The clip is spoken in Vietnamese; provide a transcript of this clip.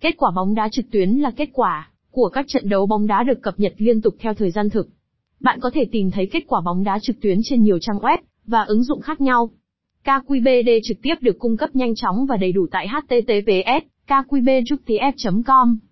Kết quả bóng đá trực tuyến là kết quả của các trận đấu bóng đá được cập nhật liên tục theo thời gian thực. Bạn có thể tìm thấy kết quả bóng đá trực tuyến trên nhiều trang web và ứng dụng khác nhau. KQBD trực tiếp được cung cấp nhanh chóng và đầy đủ tại https kqbjuktf.com.